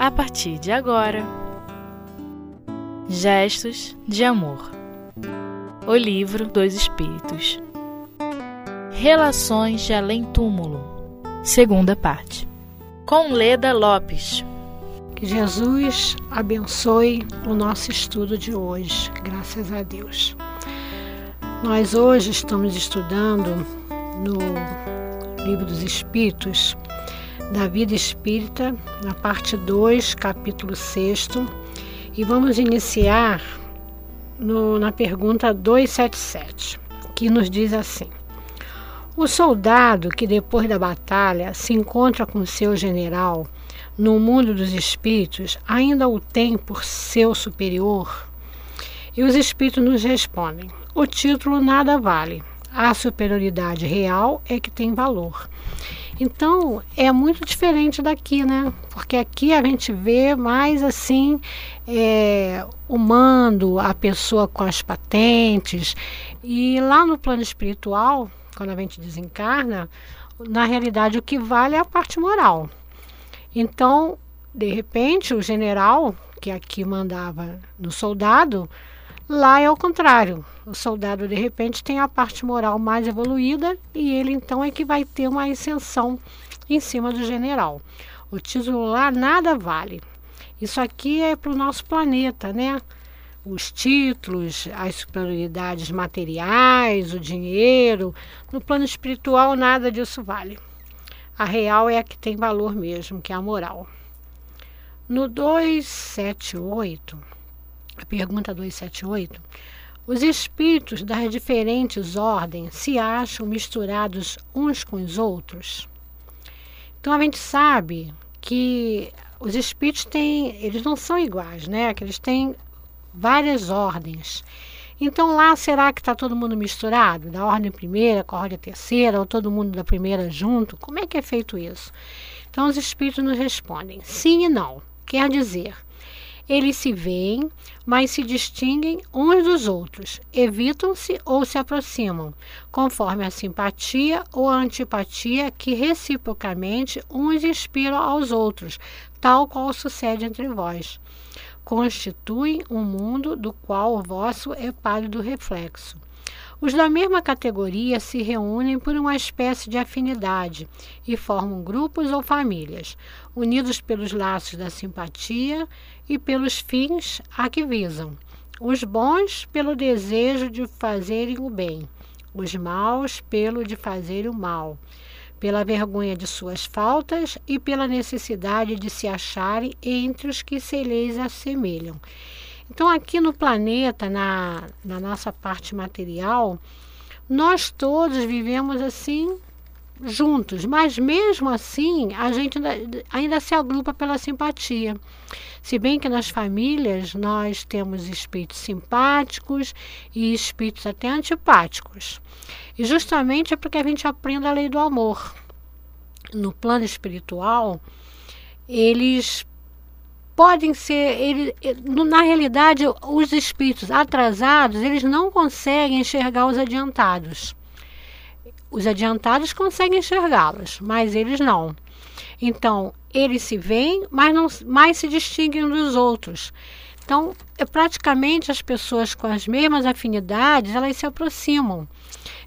a partir de agora. Gestos de Amor. O Livro dos Espíritos. Relações de Além Túmulo. Segunda parte. Com Leda Lopes. Que Jesus abençoe o nosso estudo de hoje, graças a Deus. Nós hoje estamos estudando no Livro dos Espíritos da vida espírita, na parte 2, capítulo 6, e vamos iniciar no, na pergunta 277, que nos diz assim: O soldado que depois da batalha se encontra com seu general no mundo dos espíritos ainda o tem por seu superior? E os espíritos nos respondem: o título nada vale, a superioridade real é que tem valor. Então é muito diferente daqui, né? Porque aqui a gente vê mais assim é, o mando, a pessoa com as patentes. E lá no plano espiritual, quando a gente desencarna, na realidade o que vale é a parte moral. Então, de repente, o general que aqui mandava no soldado, lá é o contrário. O soldado, de repente, tem a parte moral mais evoluída e ele, então, é que vai ter uma ascensão em cima do general. O título lá nada vale. Isso aqui é para o nosso planeta, né? Os títulos, as superioridades materiais, o dinheiro. No plano espiritual, nada disso vale. A real é a que tem valor mesmo, que é a moral. No 278, a pergunta 278 os espíritos das diferentes ordens se acham misturados uns com os outros. Então a gente sabe que os espíritos têm, eles não são iguais, né? Que eles têm várias ordens. Então lá será que está todo mundo misturado? Da ordem primeira com a ordem terceira, ou todo mundo da primeira junto? Como é que é feito isso? Então os espíritos nos respondem sim e não. Quer dizer, eles se veem, mas se distinguem uns dos outros, evitam-se ou se aproximam, conforme a simpatia ou a antipatia que reciprocamente uns inspiram aos outros, tal qual sucede entre vós. Constituem um mundo do qual o vosso é pálido reflexo. Os da mesma categoria se reúnem por uma espécie de afinidade e formam grupos ou famílias, unidos pelos laços da simpatia e pelos fins a que visam. Os bons pelo desejo de fazerem o bem, os maus pelo de fazerem o mal, pela vergonha de suas faltas e pela necessidade de se acharem entre os que se lhes assemelham. Então, aqui no planeta, na, na nossa parte material, nós todos vivemos assim juntos, mas mesmo assim a gente ainda, ainda, se agrupa pela simpatia. Se bem que nas famílias nós temos espíritos simpáticos e espíritos até antipáticos. E justamente é porque a gente aprende a lei do amor. No plano espiritual, eles podem ser, ele, na realidade, os espíritos atrasados, eles não conseguem enxergar os adiantados. Os adiantados conseguem enxergá-los, mas eles não. Então, eles se veem, mas não mais se distinguem dos outros. Então, é praticamente as pessoas com as mesmas afinidades, elas se aproximam.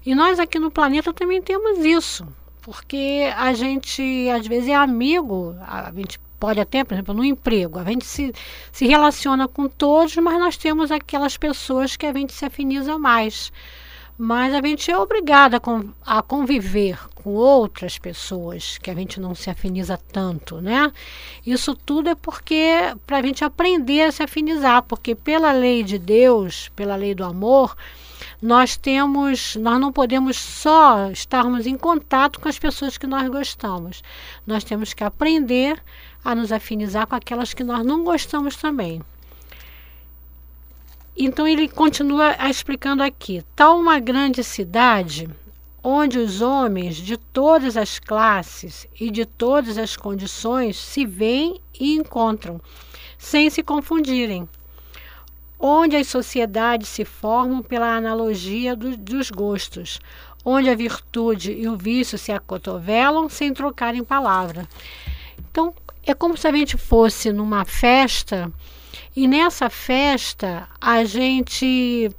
E nós aqui no planeta também temos isso, porque a gente às vezes é amigo, a gente pode até, por exemplo, no emprego, a gente se, se relaciona com todos, mas nós temos aquelas pessoas que a gente se afiniza mais. Mas a gente é obrigada a conviver com outras pessoas que a gente não se afiniza tanto, né? Isso tudo é porque para a gente aprender a se afinizar, porque pela lei de Deus, pela lei do amor, nós temos, nós não podemos só estarmos em contato com as pessoas que nós gostamos. Nós temos que aprender a nos afinizar com aquelas que nós não gostamos também. Então ele continua explicando aqui: tal uma grande cidade onde os homens de todas as classes e de todas as condições se veem e encontram, sem se confundirem. Onde as sociedades se formam pela analogia do, dos gostos, onde a virtude e o vício se acotovelam sem trocarem palavra. Então, é como se a gente fosse numa festa e nessa festa a gente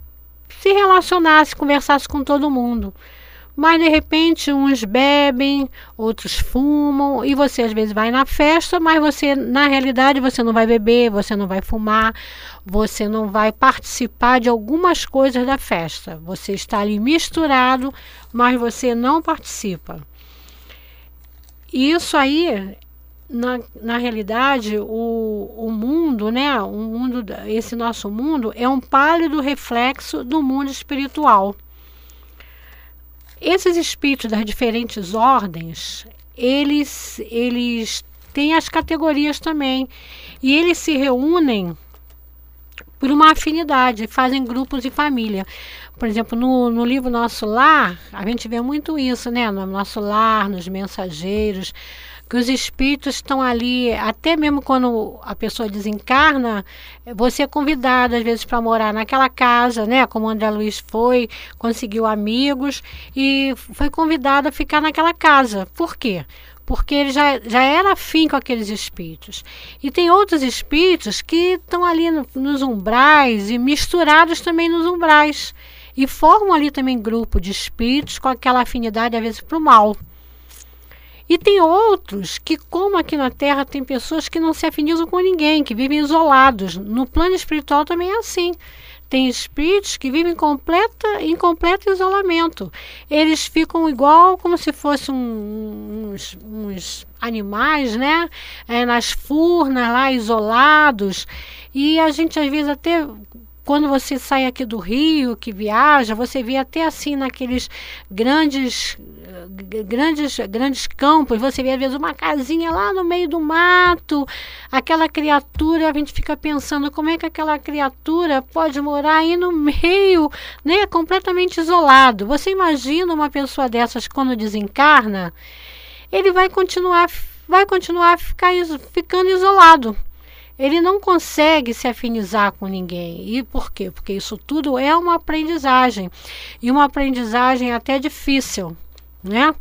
se relacionasse, conversasse com todo mundo. Mas de repente uns bebem, outros fumam e você às vezes vai na festa, mas você na realidade você não vai beber, você não vai fumar, você não vai participar de algumas coisas da festa. Você está ali misturado, mas você não participa. Isso aí na, na realidade, o, o mundo, né, o mundo, esse nosso mundo, é um pálido reflexo do mundo espiritual. Esses espíritos das diferentes ordens, eles, eles têm as categorias também. E eles se reúnem por uma afinidade, fazem grupos e família. Por exemplo, no, no livro Nosso Lar, a gente vê muito isso, né? No Nosso Lar, nos mensageiros, que os espíritos estão ali, até mesmo quando a pessoa desencarna, você é convidado às vezes para morar naquela casa, né? Como André Luiz foi, conseguiu amigos e foi convidado a ficar naquela casa. Por quê? porque ele já, já era afim com aqueles espíritos. E tem outros espíritos que estão ali no, nos umbrais e misturados também nos umbrais. E formam ali também grupo de espíritos com aquela afinidade, às vezes, para o mal. E tem outros que, como aqui na Terra, tem pessoas que não se afinizam com ninguém, que vivem isolados. No plano espiritual também é assim. Tem espíritos que vivem completa, em completo isolamento. Eles ficam igual como se fossem uns, uns animais, né? É, nas furnas lá, isolados. E a gente às vezes até quando você sai aqui do Rio, que viaja, você vê até assim naqueles grandes grandes grandes campos, você vê às vezes uma casinha lá no meio do mato, aquela criatura, a gente fica pensando como é que aquela criatura pode morar aí no meio, né, completamente isolado. Você imagina uma pessoa dessas quando desencarna, ele vai continuar vai continuar ficar, ficando isolado ele não consegue se afinizar com ninguém. E por quê? Porque isso tudo é uma aprendizagem. E uma aprendizagem até difícil, né?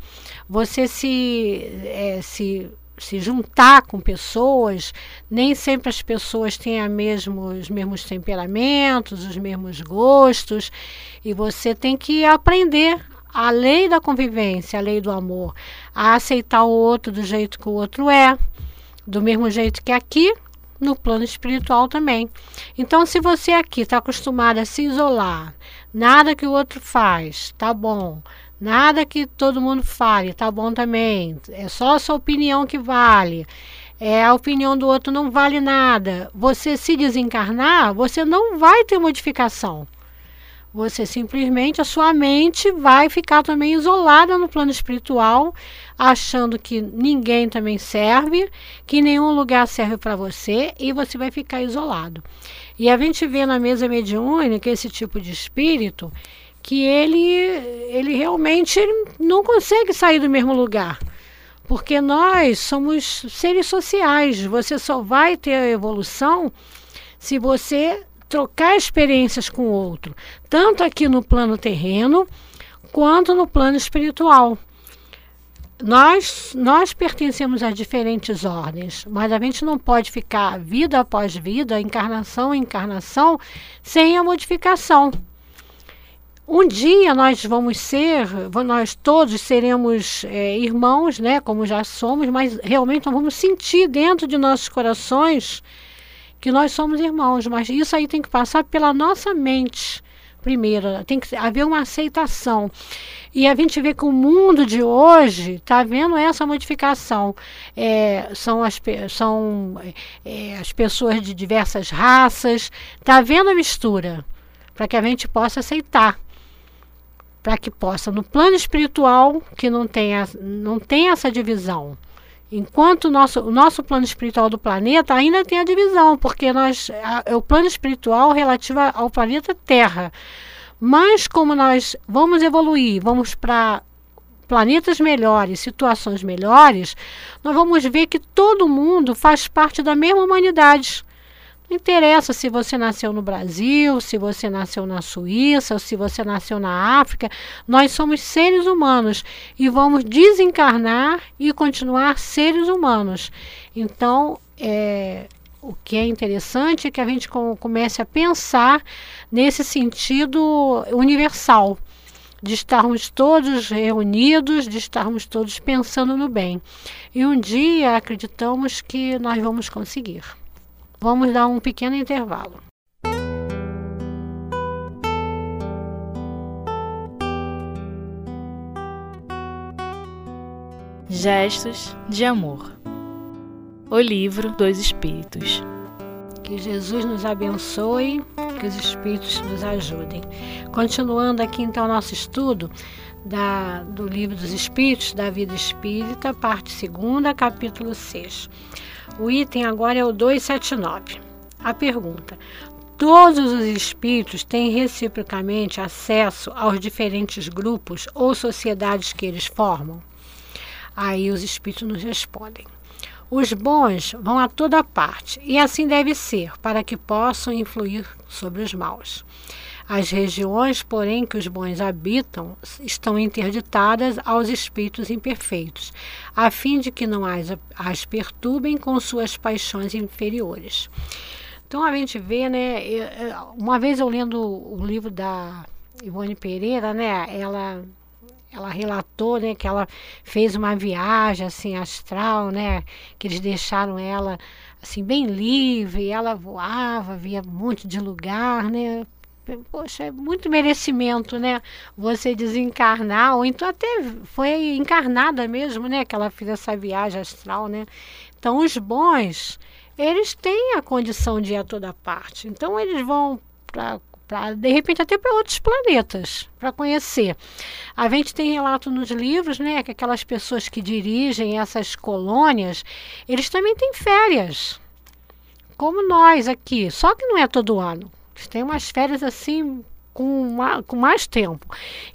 Você se, é, se, se juntar com pessoas, nem sempre as pessoas têm a mesmo, os mesmos temperamentos, os mesmos gostos, e você tem que aprender a lei da convivência, a lei do amor, a aceitar o outro do jeito que o outro é, do mesmo jeito que aqui, no plano espiritual também. Então, se você aqui está acostumado a se isolar, nada que o outro faz, tá bom. Nada que todo mundo fale, tá bom também. É só a sua opinião que vale. É, a opinião do outro não vale nada. Você se desencarnar, você não vai ter modificação. Você simplesmente, a sua mente vai ficar também isolada no plano espiritual, achando que ninguém também serve, que nenhum lugar serve para você e você vai ficar isolado. E a gente vê na mesa mediúnica esse tipo de espírito que ele, ele realmente não consegue sair do mesmo lugar. Porque nós somos seres sociais. Você só vai ter a evolução se você trocar experiências com o outro, tanto aqui no plano terreno quanto no plano espiritual. Nós, nós pertencemos a diferentes ordens, mas a gente não pode ficar vida após vida, encarnação em encarnação, sem a modificação. Um dia nós vamos ser, nós todos seremos é, irmãos, né, como já somos, mas realmente nós vamos sentir dentro de nossos corações que nós somos irmãos, mas isso aí tem que passar pela nossa mente primeiro, tem que haver uma aceitação. E a gente vê que o mundo de hoje está vendo essa modificação. É, são as, são, é, as pessoas de diversas raças, está vendo a mistura, para que a gente possa aceitar. Para que possa, no plano espiritual, que não tenha, não tem essa divisão. Enquanto o nosso, o nosso plano espiritual do planeta ainda tem a divisão, porque nós, é o plano espiritual relativo ao planeta Terra. Mas como nós vamos evoluir, vamos para planetas melhores, situações melhores, nós vamos ver que todo mundo faz parte da mesma humanidade. Não interessa se você nasceu no Brasil, se você nasceu na Suíça, ou se você nasceu na África, nós somos seres humanos e vamos desencarnar e continuar seres humanos. Então, é, o que é interessante é que a gente comece a pensar nesse sentido universal, de estarmos todos reunidos, de estarmos todos pensando no bem. E um dia acreditamos que nós vamos conseguir. Vamos dar um pequeno intervalo. Gestos de amor. O livro dos Espíritos. Que Jesus nos abençoe, que os Espíritos nos ajudem. Continuando aqui então nosso estudo da, do livro dos Espíritos, da vida espírita, parte 2, capítulo 6. O item agora é o 279. A pergunta: Todos os espíritos têm reciprocamente acesso aos diferentes grupos ou sociedades que eles formam? Aí os espíritos nos respondem: Os bons vão a toda parte, e assim deve ser, para que possam influir sobre os maus. As regiões, porém, que os bons habitam estão interditadas aos espíritos imperfeitos, a fim de que não as, as perturbem com suas paixões inferiores. Então a gente vê, né? Uma vez eu lendo o livro da Ivone Pereira, né? Ela ela relatou, né, que ela fez uma viagem assim astral, né, que eles deixaram ela assim bem livre, ela voava, via um monte de lugar, né, poxa, é muito merecimento, né? Você desencarnar, ou então até foi encarnada mesmo, né? Que ela fez essa viagem astral, né? Então, os bons, eles têm a condição de ir a toda parte. Então, eles vão para para de repente até para outros planetas para conhecer. A gente tem relato nos livros, né, que aquelas pessoas que dirigem essas colônias, eles também têm férias, como nós aqui, só que não é todo ano. Têm umas férias assim com, com mais tempo.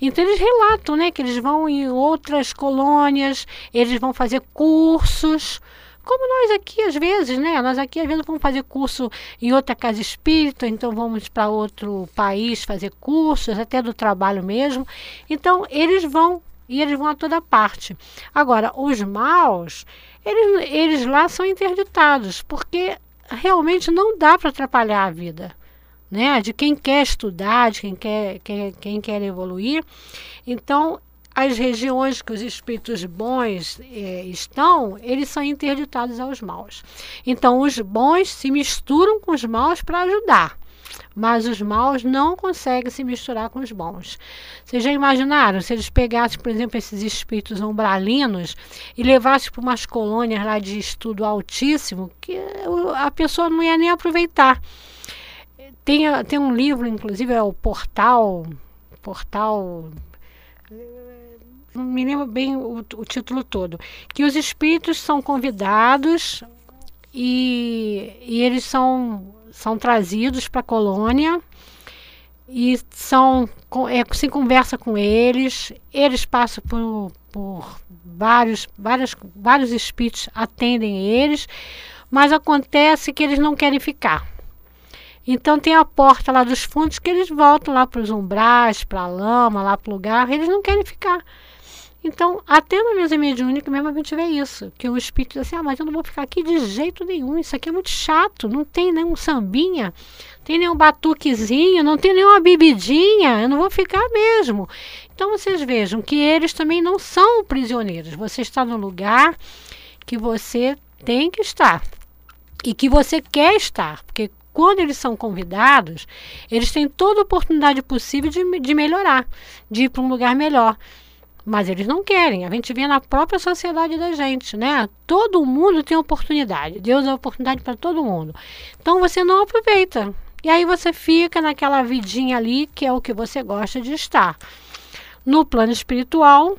Então eles relatam né, que eles vão em outras colônias, eles vão fazer cursos. Como nós aqui, às vezes, né? Nós aqui, às vezes, vamos fazer curso em outra casa espírita, então vamos para outro país fazer cursos, até do trabalho mesmo. Então, eles vão e eles vão a toda parte. Agora, os maus, eles, eles lá são interditados, porque realmente não dá para atrapalhar a vida né? De quem quer estudar, de quem quer, quem, quem quer evoluir. Então, as regiões que os espíritos bons é, estão, eles são interditados aos maus. Então, os bons se misturam com os maus para ajudar, mas os maus não conseguem se misturar com os bons. Vocês já imaginaram se eles pegassem, por exemplo, esses espíritos umbralinos e levassem para umas colônias lá de estudo altíssimo, que a pessoa não ia nem aproveitar. Tem, tem um livro, inclusive, é o Portal. Portal. Não me lembro bem o, o título todo. Que os espíritos são convidados e, e eles são, são trazidos para a colônia e são é, se conversa com eles, eles passam por, por vários, vários, vários espíritos atendem eles, mas acontece que eles não querem ficar. Então tem a porta lá dos fundos que eles voltam lá para os umbrais, para a lama, lá para o lugar, eles não querem ficar. Então, até na mesa mediúnica mesmo a gente vê isso, que o espírito diz assim, ah, mas eu não vou ficar aqui de jeito nenhum, isso aqui é muito chato, não tem nenhum sambinha, tem nenhum batuquezinho, não tem nenhuma bebidinha, eu não vou ficar mesmo. Então vocês vejam que eles também não são prisioneiros, você está no lugar que você tem que estar e que você quer estar, porque quando eles são convidados, eles têm toda a oportunidade possível de, de melhorar, de ir para um lugar melhor. Mas eles não querem. A gente vê na própria sociedade da gente, né? Todo mundo tem oportunidade. Deus dá oportunidade para todo mundo. Então você não aproveita. E aí você fica naquela vidinha ali que é o que você gosta de estar. No plano espiritual,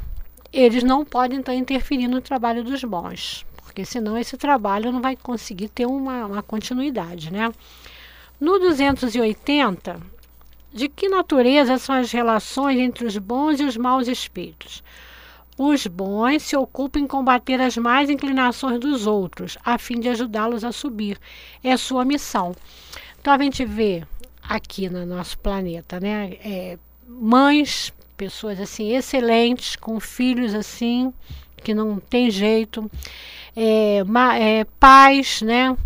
eles não podem então interferir no trabalho dos bons, porque senão esse trabalho não vai conseguir ter uma, uma continuidade, né? No 280, de que natureza são as relações entre os bons e os maus espíritos? os bons se ocupam em combater as más inclinações dos outros, a fim de ajudá-los a subir. É sua missão. Então a gente vê aqui no nosso planeta, né? É, mães, pessoas assim excelentes, com filhos assim que não tem jeito, é, é, pais, né?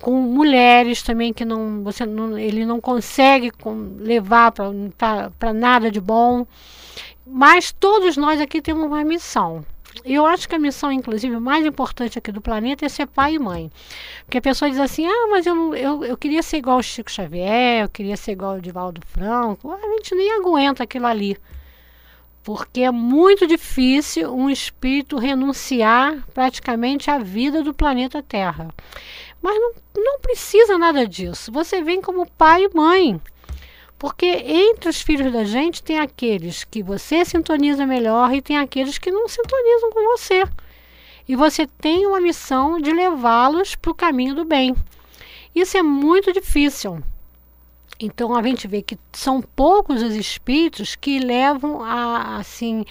Com mulheres também que não você não, ele não consegue levar para nada de bom mas todos nós aqui temos uma missão eu acho que a missão, inclusive, mais importante aqui do planeta é ser pai e mãe. Porque a pessoa diz assim: ah, mas eu, eu, eu queria ser igual o Chico Xavier, eu queria ser igual o Divaldo Franco. A gente nem aguenta aquilo ali. Porque é muito difícil um espírito renunciar praticamente à vida do planeta Terra. Mas não, não precisa nada disso. Você vem como pai e mãe. Porque entre os filhos da gente tem aqueles que você sintoniza melhor e tem aqueles que não sintonizam com você. E você tem uma missão de levá-los para o caminho do bem. Isso é muito difícil. Então a gente vê que são poucos os espíritos que levam a assim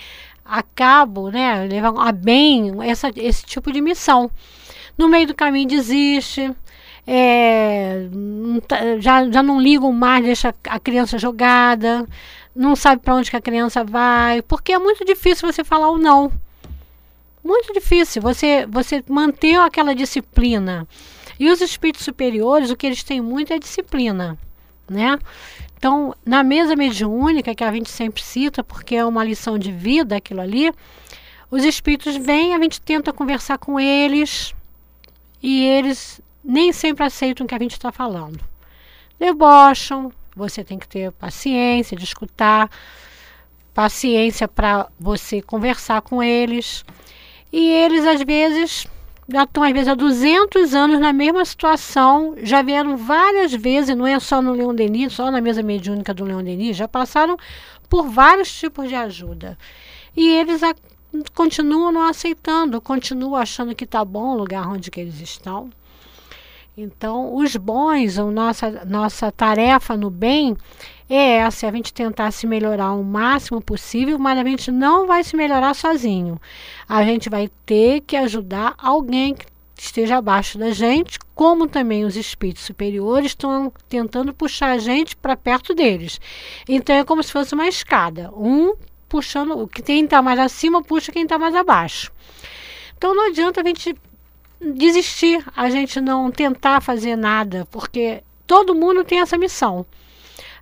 a cabo, né, levam a bem essa, esse tipo de missão. No meio do caminho desiste, é, tá, já, já não ligam mais, deixa a criança jogada, não sabe para onde que a criança vai, porque é muito difícil você falar o não. Muito difícil você, você manter aquela disciplina. E os espíritos superiores, o que eles têm muito é disciplina, né? Então, na mesa mediúnica, que a gente sempre cita, porque é uma lição de vida aquilo ali, os espíritos vêm, a gente tenta conversar com eles e eles nem sempre aceitam o que a gente está falando. Debocham, você tem que ter paciência de escutar, paciência para você conversar com eles. E eles, às vezes, já estão, às vezes, há 200 anos na mesma situação, já vieram várias vezes, não é só no Leon Denis, só na mesa mediúnica do Leon Denis, já passaram por vários tipos de ajuda. E eles continuam não aceitando, continuam achando que está bom o lugar onde eles estão. Então, os bons, a nossa, nossa tarefa no bem é essa, é a gente tentar se melhorar o máximo possível, mas a gente não vai se melhorar sozinho. A gente vai ter que ajudar alguém que esteja abaixo da gente, como também os espíritos superiores estão tentando puxar a gente para perto deles. Então é como se fosse uma escada, um puxando, o que tem está mais acima puxa quem está mais abaixo. Então não adianta a gente desistir, a gente não tentar fazer nada, porque todo mundo tem essa missão.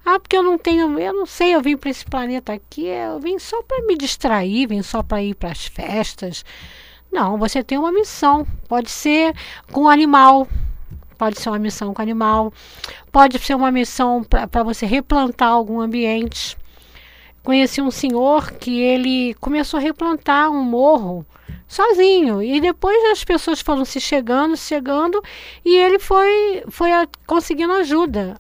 Ah, porque eu não tenho, eu não sei, eu vim para esse planeta aqui, eu vim só para me distrair, vim só para ir para as festas. Não, você tem uma missão. Pode ser com animal, pode ser uma missão com animal, pode ser uma missão para você replantar algum ambiente. Conheci um senhor que ele começou a replantar um morro sozinho. E depois as pessoas foram se chegando, chegando, e ele foi, foi a, conseguindo ajuda.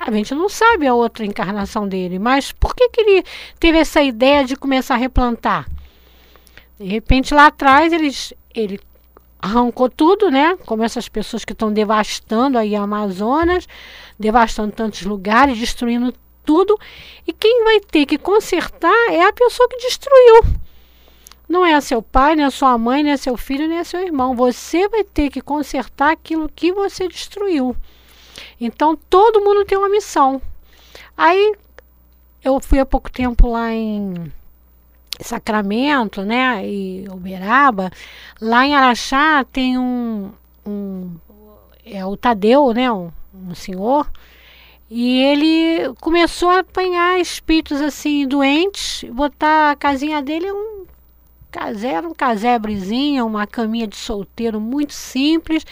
A gente não sabe a outra encarnação dele, mas por que, que ele teve essa ideia de começar a replantar? De repente lá atrás eles, ele arrancou tudo, né? Como essas pessoas que estão devastando aí a Amazonas, devastando tantos lugares, destruindo tudo. E quem vai ter que consertar é a pessoa que destruiu. Não é seu pai, nem a sua mãe, nem seu filho, nem seu irmão. Você vai ter que consertar aquilo que você destruiu. Então todo mundo tem uma missão. Aí eu fui há pouco tempo lá em Sacramento, né, e Uberaba. Lá em Araxá tem um, um é o Tadeu, né, um, um senhor. E ele começou a apanhar espíritos assim doentes, botar a casinha dele um era um casebrezinho, uma caminha de solteiro muito simples,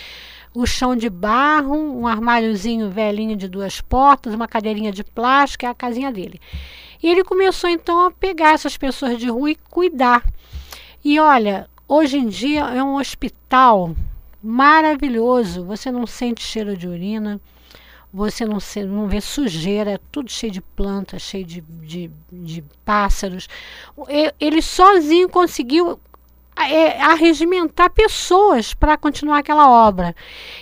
o chão de barro, um armáriozinho velhinho de duas portas, uma cadeirinha de plástico, é a casinha dele. E ele começou então a pegar essas pessoas de rua e cuidar. E olha, hoje em dia é um hospital maravilhoso, você não sente cheiro de urina, você não, se, não vê sujeira, é tudo cheio de plantas, cheio de, de, de pássaros. Ele sozinho conseguiu é, arregimentar pessoas para continuar aquela obra.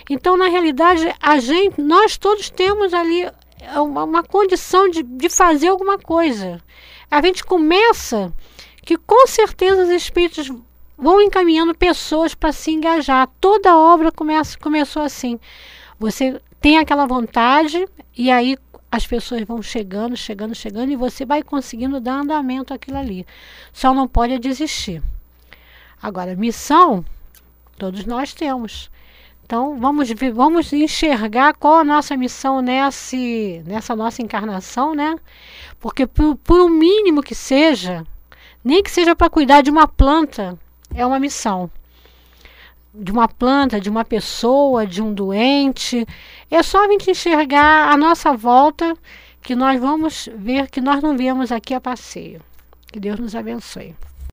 Então, na realidade, a gente, nós todos temos ali uma, uma condição de, de fazer alguma coisa. A gente começa que com certeza os espíritos vão encaminhando pessoas para se engajar. Toda obra começa, começou assim. Você tem aquela vontade e aí as pessoas vão chegando, chegando, chegando e você vai conseguindo dar andamento àquilo ali. Só não pode desistir. Agora, missão, todos nós temos. Então, vamos, vamos enxergar qual a nossa missão nesse, nessa nossa encarnação, né? Porque, por, por um mínimo que seja, nem que seja para cuidar de uma planta, é uma missão. De uma planta, de uma pessoa, de um doente. É só a gente enxergar a nossa volta que nós vamos ver que nós não viemos aqui a passeio. Que Deus nos abençoe.